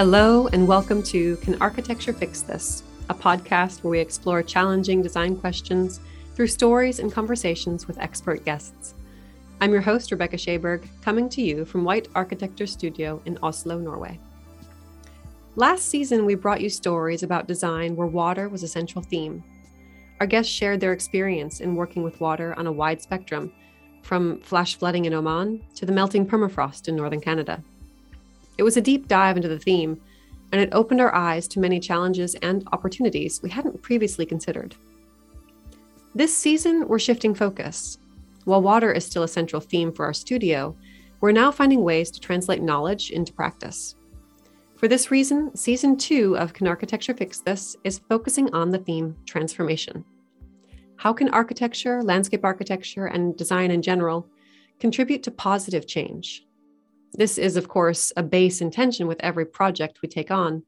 Hello, and welcome to Can Architecture Fix This? A podcast where we explore challenging design questions through stories and conversations with expert guests. I'm your host, Rebecca Schaberg, coming to you from White Architecture Studio in Oslo, Norway. Last season, we brought you stories about design where water was a central theme. Our guests shared their experience in working with water on a wide spectrum, from flash flooding in Oman to the melting permafrost in northern Canada. It was a deep dive into the theme, and it opened our eyes to many challenges and opportunities we hadn't previously considered. This season, we're shifting focus. While water is still a central theme for our studio, we're now finding ways to translate knowledge into practice. For this reason, season two of Can Architecture Fix This is focusing on the theme transformation. How can architecture, landscape architecture, and design in general contribute to positive change? This is, of course, a base intention with every project we take on,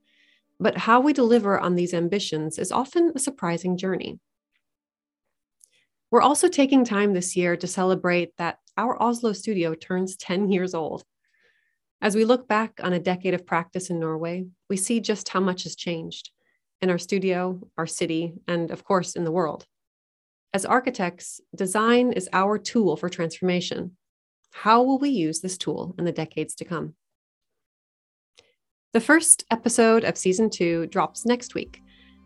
but how we deliver on these ambitions is often a surprising journey. We're also taking time this year to celebrate that our Oslo studio turns 10 years old. As we look back on a decade of practice in Norway, we see just how much has changed in our studio, our city, and of course, in the world. As architects, design is our tool for transformation. How will we use this tool in the decades to come? The first episode of season two drops next week,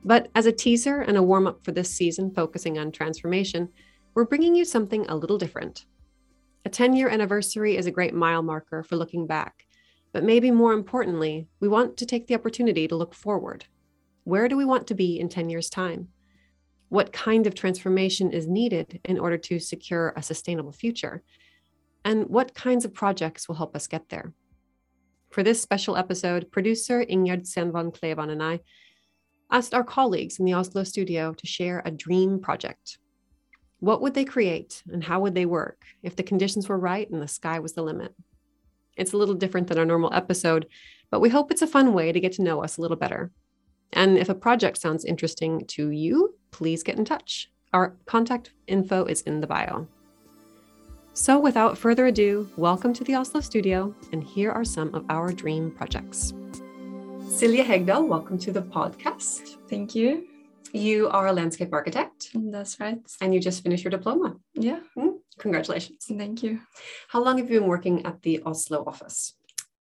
but as a teaser and a warm up for this season focusing on transformation, we're bringing you something a little different. A 10 year anniversary is a great mile marker for looking back, but maybe more importantly, we want to take the opportunity to look forward. Where do we want to be in 10 years' time? What kind of transformation is needed in order to secure a sustainable future? And what kinds of projects will help us get there? For this special episode, producer Ingjerd Sandvan Klevan and I asked our colleagues in the Oslo studio to share a dream project. What would they create and how would they work if the conditions were right and the sky was the limit? It's a little different than our normal episode, but we hope it's a fun way to get to know us a little better. And if a project sounds interesting to you, please get in touch. Our contact info is in the bio. So, without further ado, welcome to the Oslo studio, and here are some of our dream projects. Silje Hegdal, welcome to the podcast. Thank you. You are a landscape architect. That's right. And you just finished your diploma. Yeah. Mm, congratulations. Thank you. How long have you been working at the Oslo office?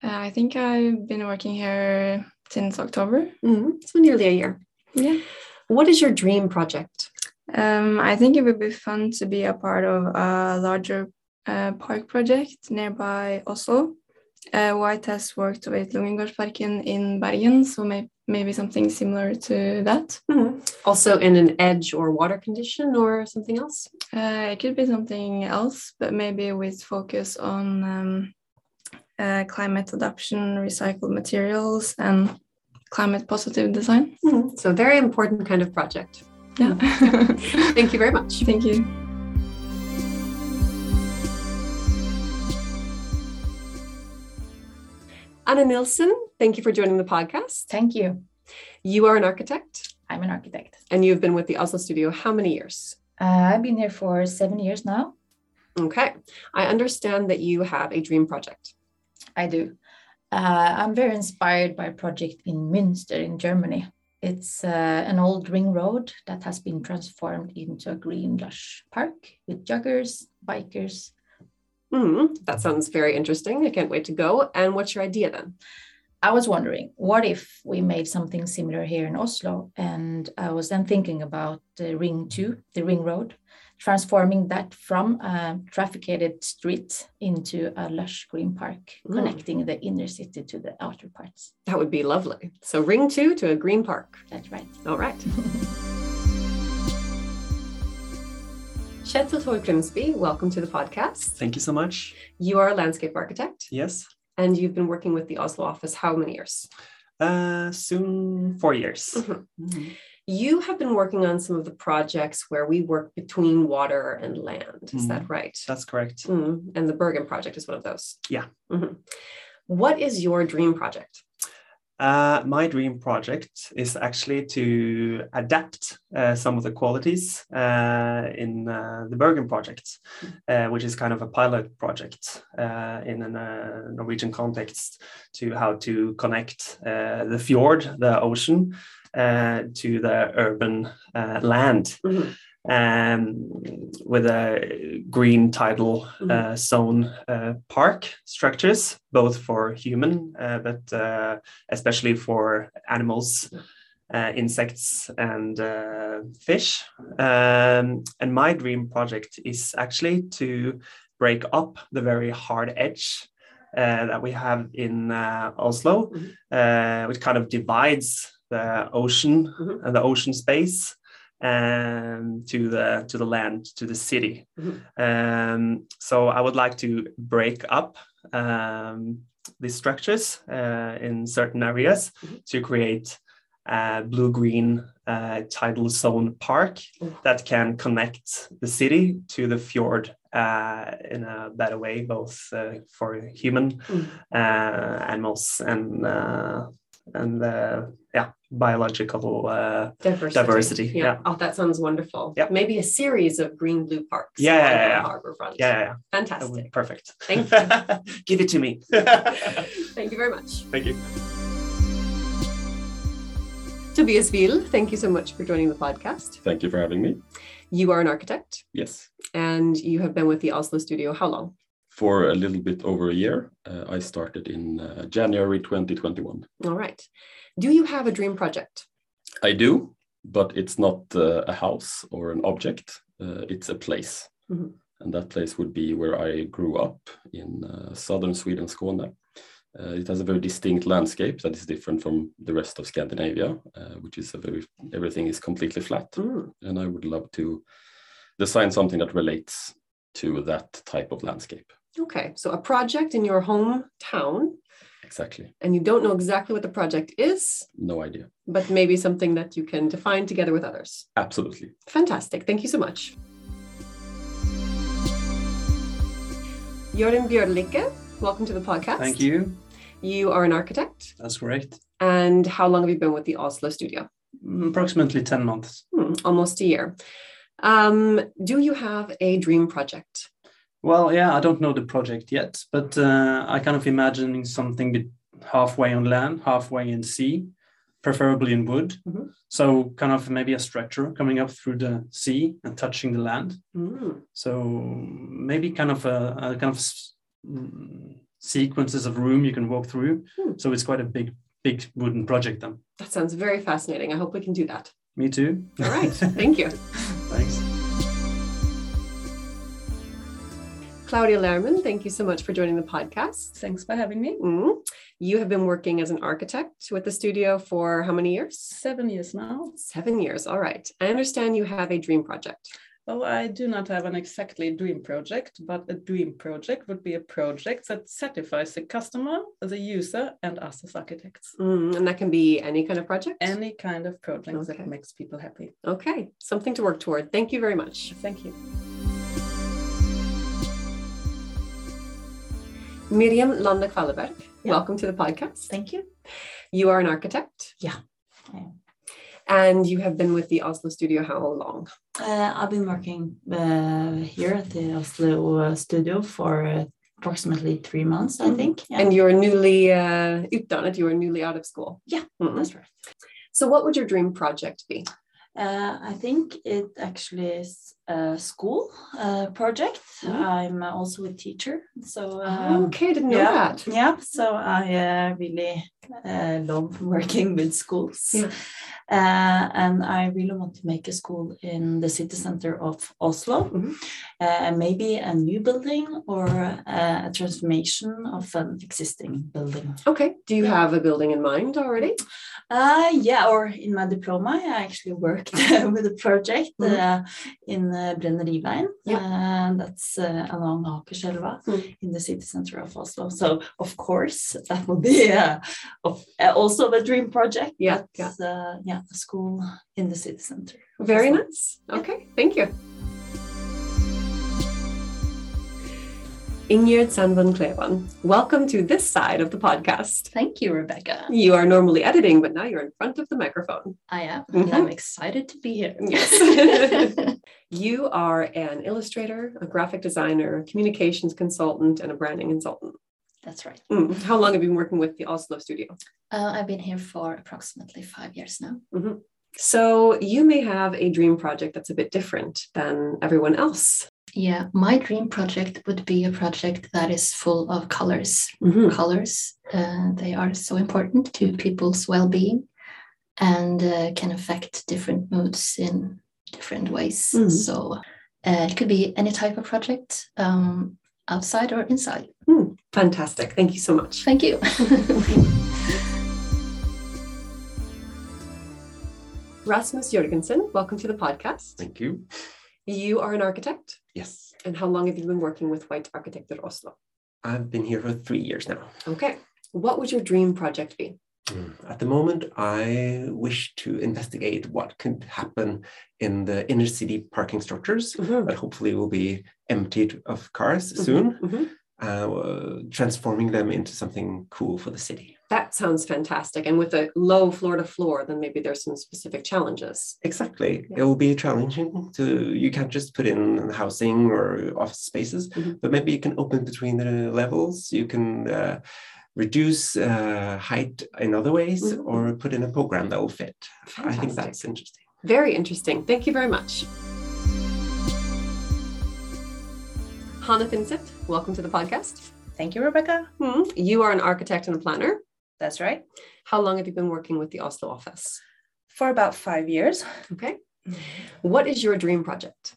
Uh, I think I've been working here since October. Mm, so nearly a year. Yeah. What is your dream project? Um, I think it would be fun to be a part of a larger uh, park project nearby Oslo. Uh, White has worked with Lungegårdsparken in Bergen, so may- maybe something similar to that. Mm-hmm. Also in an edge or water condition or something else? Uh, it could be something else, but maybe with focus on um, uh, climate adaptation, recycled materials, and climate positive design. Mm-hmm. So, very important kind of project. Yeah. Thank you very much. Thank you. Anna Nilsson, thank you for joining the podcast. Thank you. You are an architect I'm an architect. and you've been with the Oslo studio how many years? Uh, I've been here for seven years now. Okay. I understand that you have a dream project. I do. Uh, I'm very inspired by a project in Münster in Germany. It's uh, an old ring road that has been transformed into a green lush park with joggers, bikers. Mm, that sounds very interesting. I can't wait to go. And what's your idea then? I was wondering, what if we made something similar here in Oslo? And I was then thinking about the Ring 2, the ring road, transforming that from a trafficated street into a lush green park, Mm. connecting the inner city to the outer parts. That would be lovely. So, ring two to a green park. That's right. All right. Kjetil Torgrimsby, welcome to the podcast. Thank you so much. You are a landscape architect Yes. and you've been working with the Oslo office how many years? Uh, soon four years. Mhm. Mhm. You have been working on some of the projects where we work between water and land. Is that right? That's correct. Mm, And the Bergen project is one of those. Yeah. What is your dream project? Uh, my dream project is actually to adapt uh, some of the qualities uh, in uh, the Bergen project, uh, which is kind of a pilot project uh, in a Norwegian context to how to connect the fjord, the ocean, to the urban land. Mm-hmm um, with a green tidal mm-hmm. uh, zone uh, park structures, both for human, uh, but uh, especially for animals, uh, insects, and uh, fish. Um, and my dream project is actually to break up the very hard edge. that we have in Oslo, mm-hmm. which kind of divides the ocean mm-hmm. and the ocean space um, to the to the land to the city. Mm-hmm. Um, so I would like to break up um, these structures uh, in certain areas mm-hmm. to create a blue green uh, tidal zone park mm-hmm. that can connect the city to the fjord uh, in a better way, both uh, for human mm-hmm. uh, animals and uh, and yeah biological uh, diversity. diversity. Yeah. yeah. Oh, that sounds wonderful. Yeah. Maybe a series of green blue parks. Yeah. yeah, yeah. Harborfront. Yeah, yeah, Fantastic. Perfect. Thank you. Give it to me. Thank you very much. Thank you. Tobias Wiel, thank you so much for joining the podcast. Thank you for having me. You are an architect. Yes. And you have been with the Oslo studio how long? For a little bit over a year. Uh, I started in uh, January 2021. All right. Do you have a dream project? I do, but it's not uh, a house or an object. Uh, it's a place. Mm-hmm. And that place would be where I grew up in uh, southern Sweden, Skåne. Uh, it has a very distinct landscape that is different from the rest of Scandinavia, uh, which is a very, everything is completely flat. Mm. And I would love to design something that relates to that type of landscape. Okay, so a project in your hometown Exactly. And you don't know exactly what the project is. No idea. But maybe something that you can define together with others. Absolutely. Fantastic. Thank you so much. Jordan Bjørlykke, welcome to the podcast. Thank you. You are an architect. That's correct. And how long have you been with the Oslo studio? Approximately 10 months. Hmm, almost a year. Um, do you have a dream project? Well, yeah, I don't know the project yet, but uh, I kind of imagining something halfway on land, halfway in sea, preferably in wood. Mm-hmm. So kind of maybe a structure coming up through the sea and touching the land. Mm. So maybe kind of a, a kind of mm, sequences of room you can walk through. Mm. So it's quite a big, big wooden project then. That sounds very fascinating. I hope we can do that. Me too. All right. Thank you. Thanks. Claudia Lerman, thank you so much for joining the podcast. Thanks for having me. Mm-hmm. You have been working as an architect with the studio for how many years? Seven years now. Seven years. All right. I understand you have a dream project. Well, I do not have an exactly dream project, but a dream project would be a project that satisfies the customer, the user, and us as architects. Mm, and that can be any kind of project? Any kind of project okay. that makes people happy. Okay, something to work toward. Thank you very much. Thank you. Miriam Landa Kvalleberg, yeah. welcome to the podcast. Thank you. You are an architect. Yeah. And you have been with the Oslo studio how long? Uh, I've been working uh, here at the Oslo uh, studio for uh, approximately three months, I mm-hmm. think. Yeah. And you're newly uh, utdannet, you are newly out of school. Yeah, mm-hmm. that's right. So, what would your dream project be? Uh, I think it actually is a school uh, project. Mm. I'm also a teacher, so um, okay, didn't know yeah, that. Yeah, so I uh, really uh, love working with schools, yeah. Uh, and I really want to make a school in the city center of Oslo, mm-hmm. Uh, maybe a new building or a transformation of an existing building. Okay, do you have a building in mind already? yeah, or in my diploma, I actually worked with a project mm-hmm. in uh, Brenneriveien. Yeah. That's uh, along Akerselva mm. in the city center of Oslo. So, of course, that will be of, uh, also a dream project. Yeah. yeah. Uh, yeah, a school in the city center. Very nice. Okay. Thank you. Ingjerd Sandvan Klevan, welcome to this side of the podcast. Thank you, Rebecca. You are normally editing, but now you're in front of the microphone. I am, Mhm. and I'm excited to be here. Yes. you are an illustrator, a graphic designer, a communications consultant, and a branding consultant. That's right. Mm. How long have you been working with the Oslo studio? Uh, I've been here for approximately five years now. So you may have a dream project that's a bit different than everyone else. Yeah, my dream project would be a project that is full of colors. Mhm. Colors, uh, they are so important to people's well-being and uh, can affect different moods in different ways. Mhm. So uh, it could be any type of project, um, outside or inside. Mm. Fantastic. Thank you so much. Thank you. Rasmus Jørgensen, welcome to the podcast. Thank you. You are an architect. Yes, And how long have you been working with White Architecture Oslo? I've been here for three years now. Okay. What would your dream project be? Mm. At the moment, I wish to investigate what could happen in the inner city parking structures that hopefully will be emptied of cars soon, Mhm. uh, transforming them into something cool for the city. That sounds fantastic. And with a low floor to floor, then maybe there's some specific challenges. Exactly. Yeah. It will be challenging to, you can't just put in housing or office spaces, Mhm. but maybe you can open between the levels. You can uh, reduce uh, height in other ways Mhm. or put in a program that will fit. I think that's interesting. Very interesting. Thank you very much. Hannah Finsett, welcome to the podcast. Thank you, Rebecca. Hmm. You are an architect and a planner. That's right. How long have you been working with the Oslo office? For about five years. Okay. What is your dream project?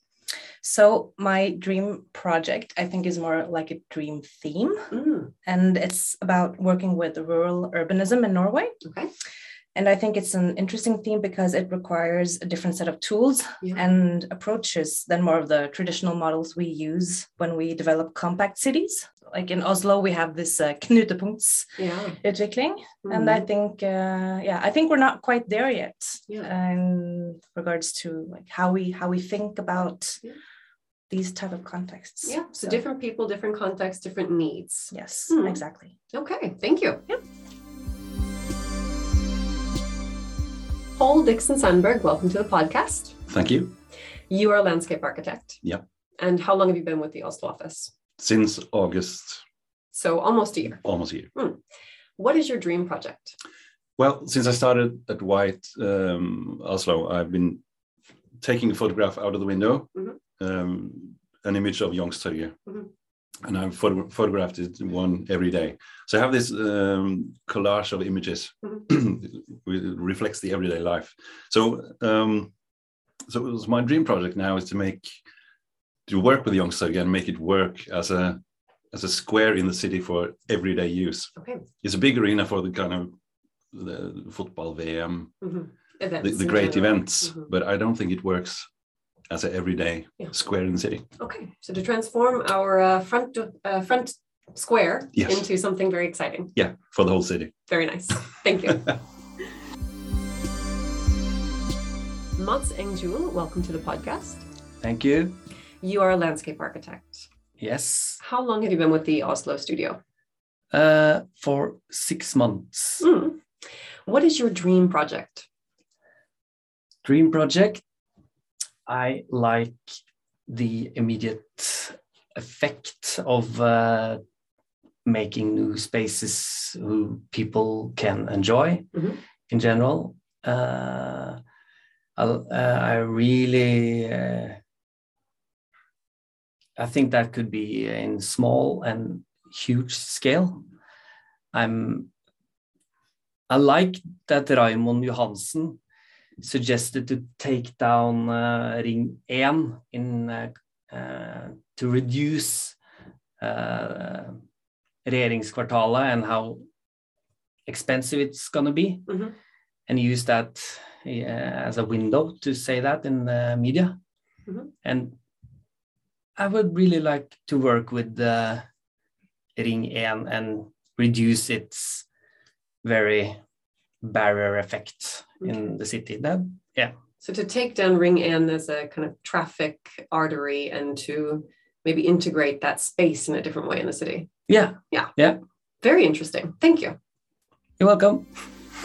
So, my dream project, I think, is more like a dream theme. Mm, And it's about working with rural urbanism in Norway. okay. And I think it's an interesting theme because it requires a different set of tools Yeah. and approaches than more of the traditional models we use when we develop compact cities. Like in Oslo, we have this uh, knutepunkts Yeah. utvikling. And I think, uh, yeah, I think we're not quite there yet Yeah. in regards to like how we how we think about these type of contexts. Yeah. So, different people, different contexts, different needs. Yes, Hmm. exactly. Okay. Thank you. Paul Dixon Sandberg, welcome to the podcast. Thank you. You are a landscape architect. Yeah. And how long have you been with the Oslo office? Since August, So almost a year. almost a year. What is your dream project? Well, since I started at White um, Oslo, I've been taking a photograph out of the window, Mhm. um, an image of Youngstorget, Mhm. And I've photo- photographed it one every day. So I have this um, collage of images, which reflects the everyday life. So, um, so it was my dream project now is to make to work with Youngstorget and make it work as a as a square in the city for everyday use. Okay. It's a big arena for the kind of the football VM, the, Events the in great general. events, Mhm. but I don't think it works as an everyday Yeah. square in the city. Okay. So to transform our uh, front uh, front square Yes. into something very exciting. Yeah, for the whole city. Very nice. Thank you. Mats Engjul, welcome to the podcast. Thank you. You are a landscape architect. Yes. How long have you been with the Oslo studio? Uh, for six months. Mm. What is your dream project? Dream project. I like the immediate effect of uh, making new spaces who people can enjoy Mhm. in general. Uh, I'll- uh, I really, uh, I think that could be in small and huge scale. I'm, I like that Raymond Johansen suggested to take down uh, Ring 1 in uh, uh, to reduce uh, regjeringskvartalet and how expensive it's going to be Mhm. and use that uh, as a window to say that in the media Mhm. and i would really like to work with the ring 1 and reduce its very barrier effect in mm-hmm. the city that yeah So to take down Ring N as a kind of traffic artery and to maybe integrate that space in a different way in the city. Yeah. Yeah. Yeah. Very interesting. Thank you. You're welcome.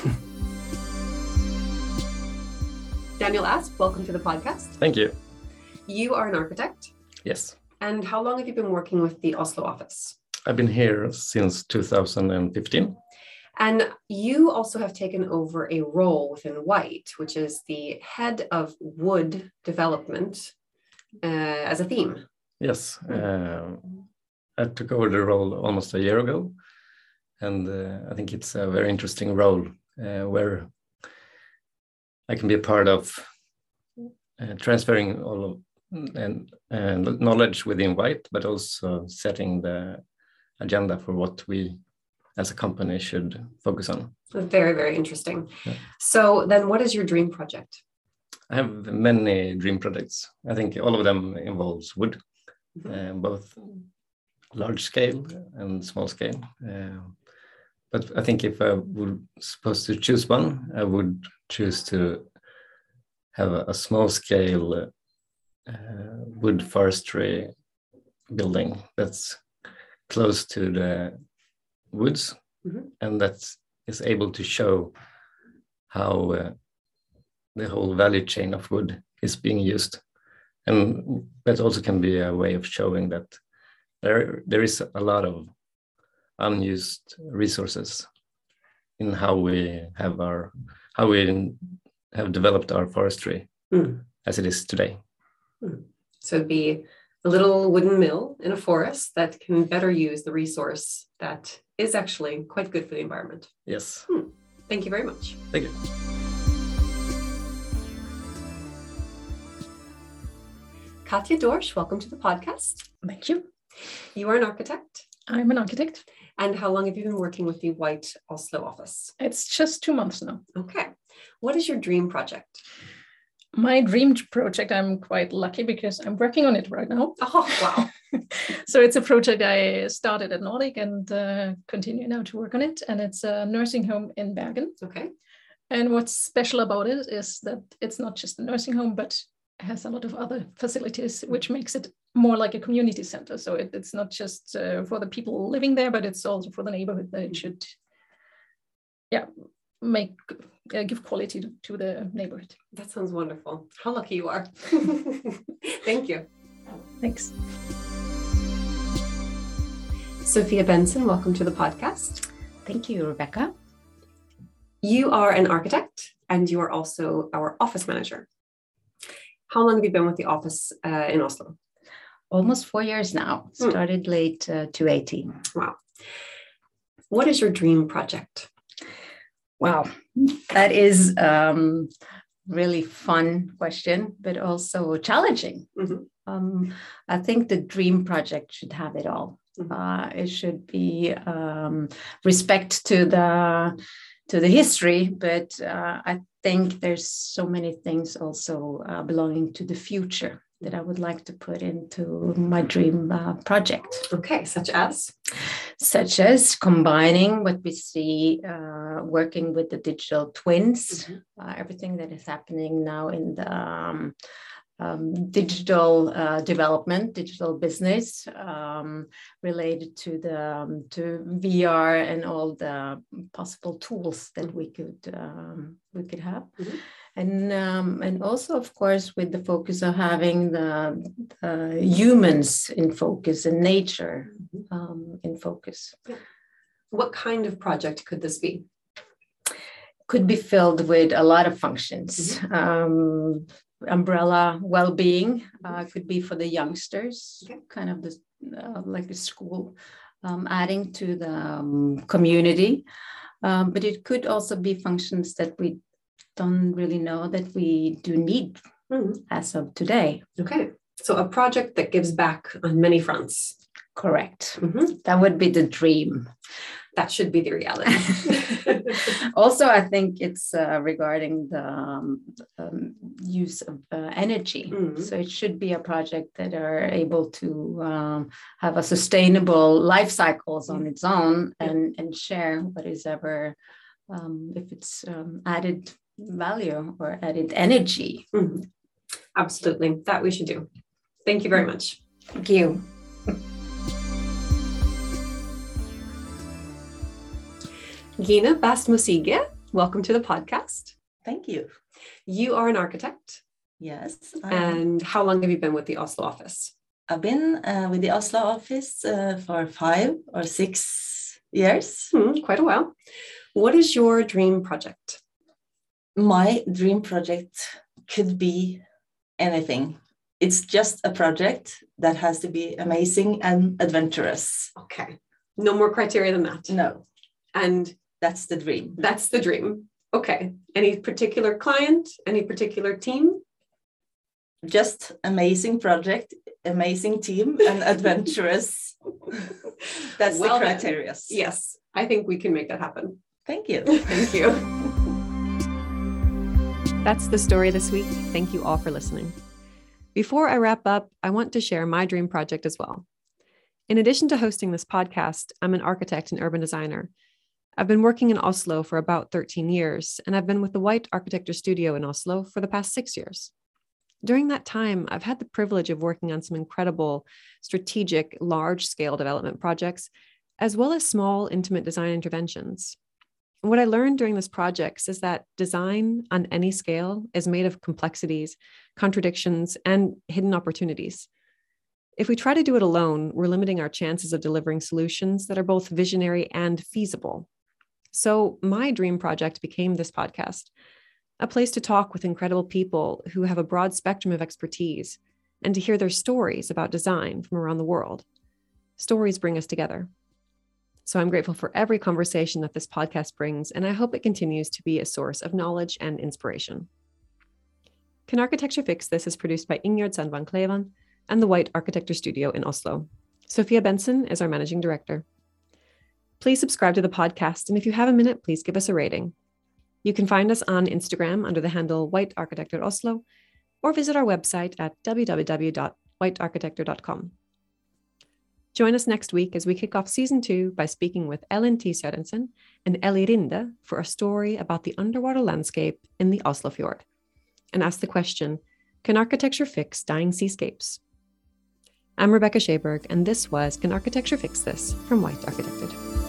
Daniel Asp, welcome to the podcast. Thank you. You are an architect. Yes. And how long have you been working with the Oslo office? I've been here since 2015. And you also have taken over a role within White, which is the head of wood development uh, as a theme. Yes. Uh, I took over the role almost a year ago. And uh, I think it's a very interesting role uh, where I can be a part of uh, transferring all of and, and knowledge within White, but also setting the agenda for what we as a company should focus on. Very, very interesting. Yeah. So, then what is your dream project? I have many dream projects. I think all of them involves wood, uh, both large scale and small scale. Uh, but I think if I would supposed to choose one, I would choose to have a, a small scale uh, wood forestry building that's close to the woods Mhm. and that is able to show how uh, the whole value chain of wood is being used and that also can be a way of showing that there there is a lot of unused resources in how we have our how we have developed our forestry Mm. as it is today So, it'd be a little wooden mill in a forest that can better use the resource that is actually quite good for the environment. yes hmm. Thank you very much. thank you Katja Dorsch, welcome to the podcast. Thank you. You are an architect. I'm an architect. And how long have you been working with the White Oslo office? It's just two months now. Okay. What is your dream project? My dream project, I'm quite lucky because I'm working on it right now. Oh, wow. so it's a project I started at Nordic and uh, continue now to work on it. And it's a nursing home in Bergen. Okay. And what's special about it is that it's not just a nursing home, but has a lot of other facilities, which makes it more like a community center. So it, it's not just uh, for the people living there, but it's also for the neighborhood that it should, yeah, make uh, give quality to, to the neighborhood. That sounds wonderful. How lucky you are. Thank you. Thanks. Sophia Benson, welcome to the podcast. Thank you, Rebecca. You are an architect and you are also our office manager. How long have you been with the office uh, in Oslo? Almost four years now. Hmm. Started late uh, 2018. Wow. What is your dream project? Wow, that is um, really fun question, but also challenging. Mhm. Um, I think the dream project should have it all. Mhm. Uh, it should be um, respect to the to the history, but uh, I think there's so many things also uh, belonging to the future that I would like to put into my dream uh, project Okay, such as? such as combining what we see uh, working with the digital twins, uh, everything that is happening now in the um, um, digital uh, development, digital business um, related to the um, to VR and all the possible tools that we could um, we could have. Mhm. And um, and also, of course, with the focus of having the, the humans in focus and nature um, in focus. What kind of project could this be? Could be filled with a lot of functions. Um, umbrella well-being uh, could be for the youngsters, Okay. kind of the uh, like a school, um, adding to the um, community. Um, but it could also be functions that we don't really know that we do need Mhm. as of today. Okay, so a project that gives back on many fronts. Correct. Mhm. That would be the dream. That should be the reality. also, I think it's uh, regarding the um, um, use of uh, energy. Mhm. So it should be a project that are able to um, have a sustainable life cycles on its own and, and share what is ever, um, if it's um, added value or added energy. Mm-hmm. Absolutely. That we should do. Thank you very much. Thank you. Gina Bastmosige, welcome to the podcast. Thank you. You are an architect. Yes. I and how long have you been with the Oslo office? I've been uh, with the Oslo office uh, for five or six years. Mm, quite a while. What is your dream project? My dream project could be anything. It's just a project that has to be amazing and adventurous. Okay. No more criteria than that. No. And that's the dream. That's the dream. Okay. Any particular client? Any particular team? Just amazing project, amazing team, and adventurous. That's well, the criteria. Yes, I think we can make that happen. Thank you. Thank you. That's the story this week. Thank you all for listening. Before I wrap up, I want to share my dream project as well. In addition to hosting this podcast, I'm an architect and urban designer I've been working in Oslo for about 13 years, and I've been with the White Architecture Studio in Oslo for the past six years. During that time, I've had the privilege of working on some incredible, strategic, large scale development projects, as well as small, intimate design interventions. What I learned during this project is that design on any scale is made of complexities, contradictions, and hidden opportunities. If we try to do it alone, we're limiting our chances of delivering solutions that are both visionary and feasible. So, my dream project became this podcast a place to talk with incredible people who have a broad spectrum of expertise and to hear their stories about design from around the world. Stories bring us together. So, I'm grateful for every conversation that this podcast brings, and I hope it continues to be a source of knowledge and inspiration. Can Architecture Fix This is produced by Ingjerd Sandvan Klevan and the White Architecture Studio in Oslo. Sophia Benson is our managing director. Please subscribe to the podcast, and if you have a minute, please give us a rating. You can find us on Instagram under the handle White Architecture Oslo, or visit our website at www.whitearchitecture.com. Join us next week as we kick off season two by speaking with Ellen T. Sørensen and Eli Rinde for a story about the underwater landscape in the Oslofjord and ask the question Can architecture fix dying seascapes? I'm Rebecca Schaberg, and this was Can Architecture Fix This from White Arkitekter.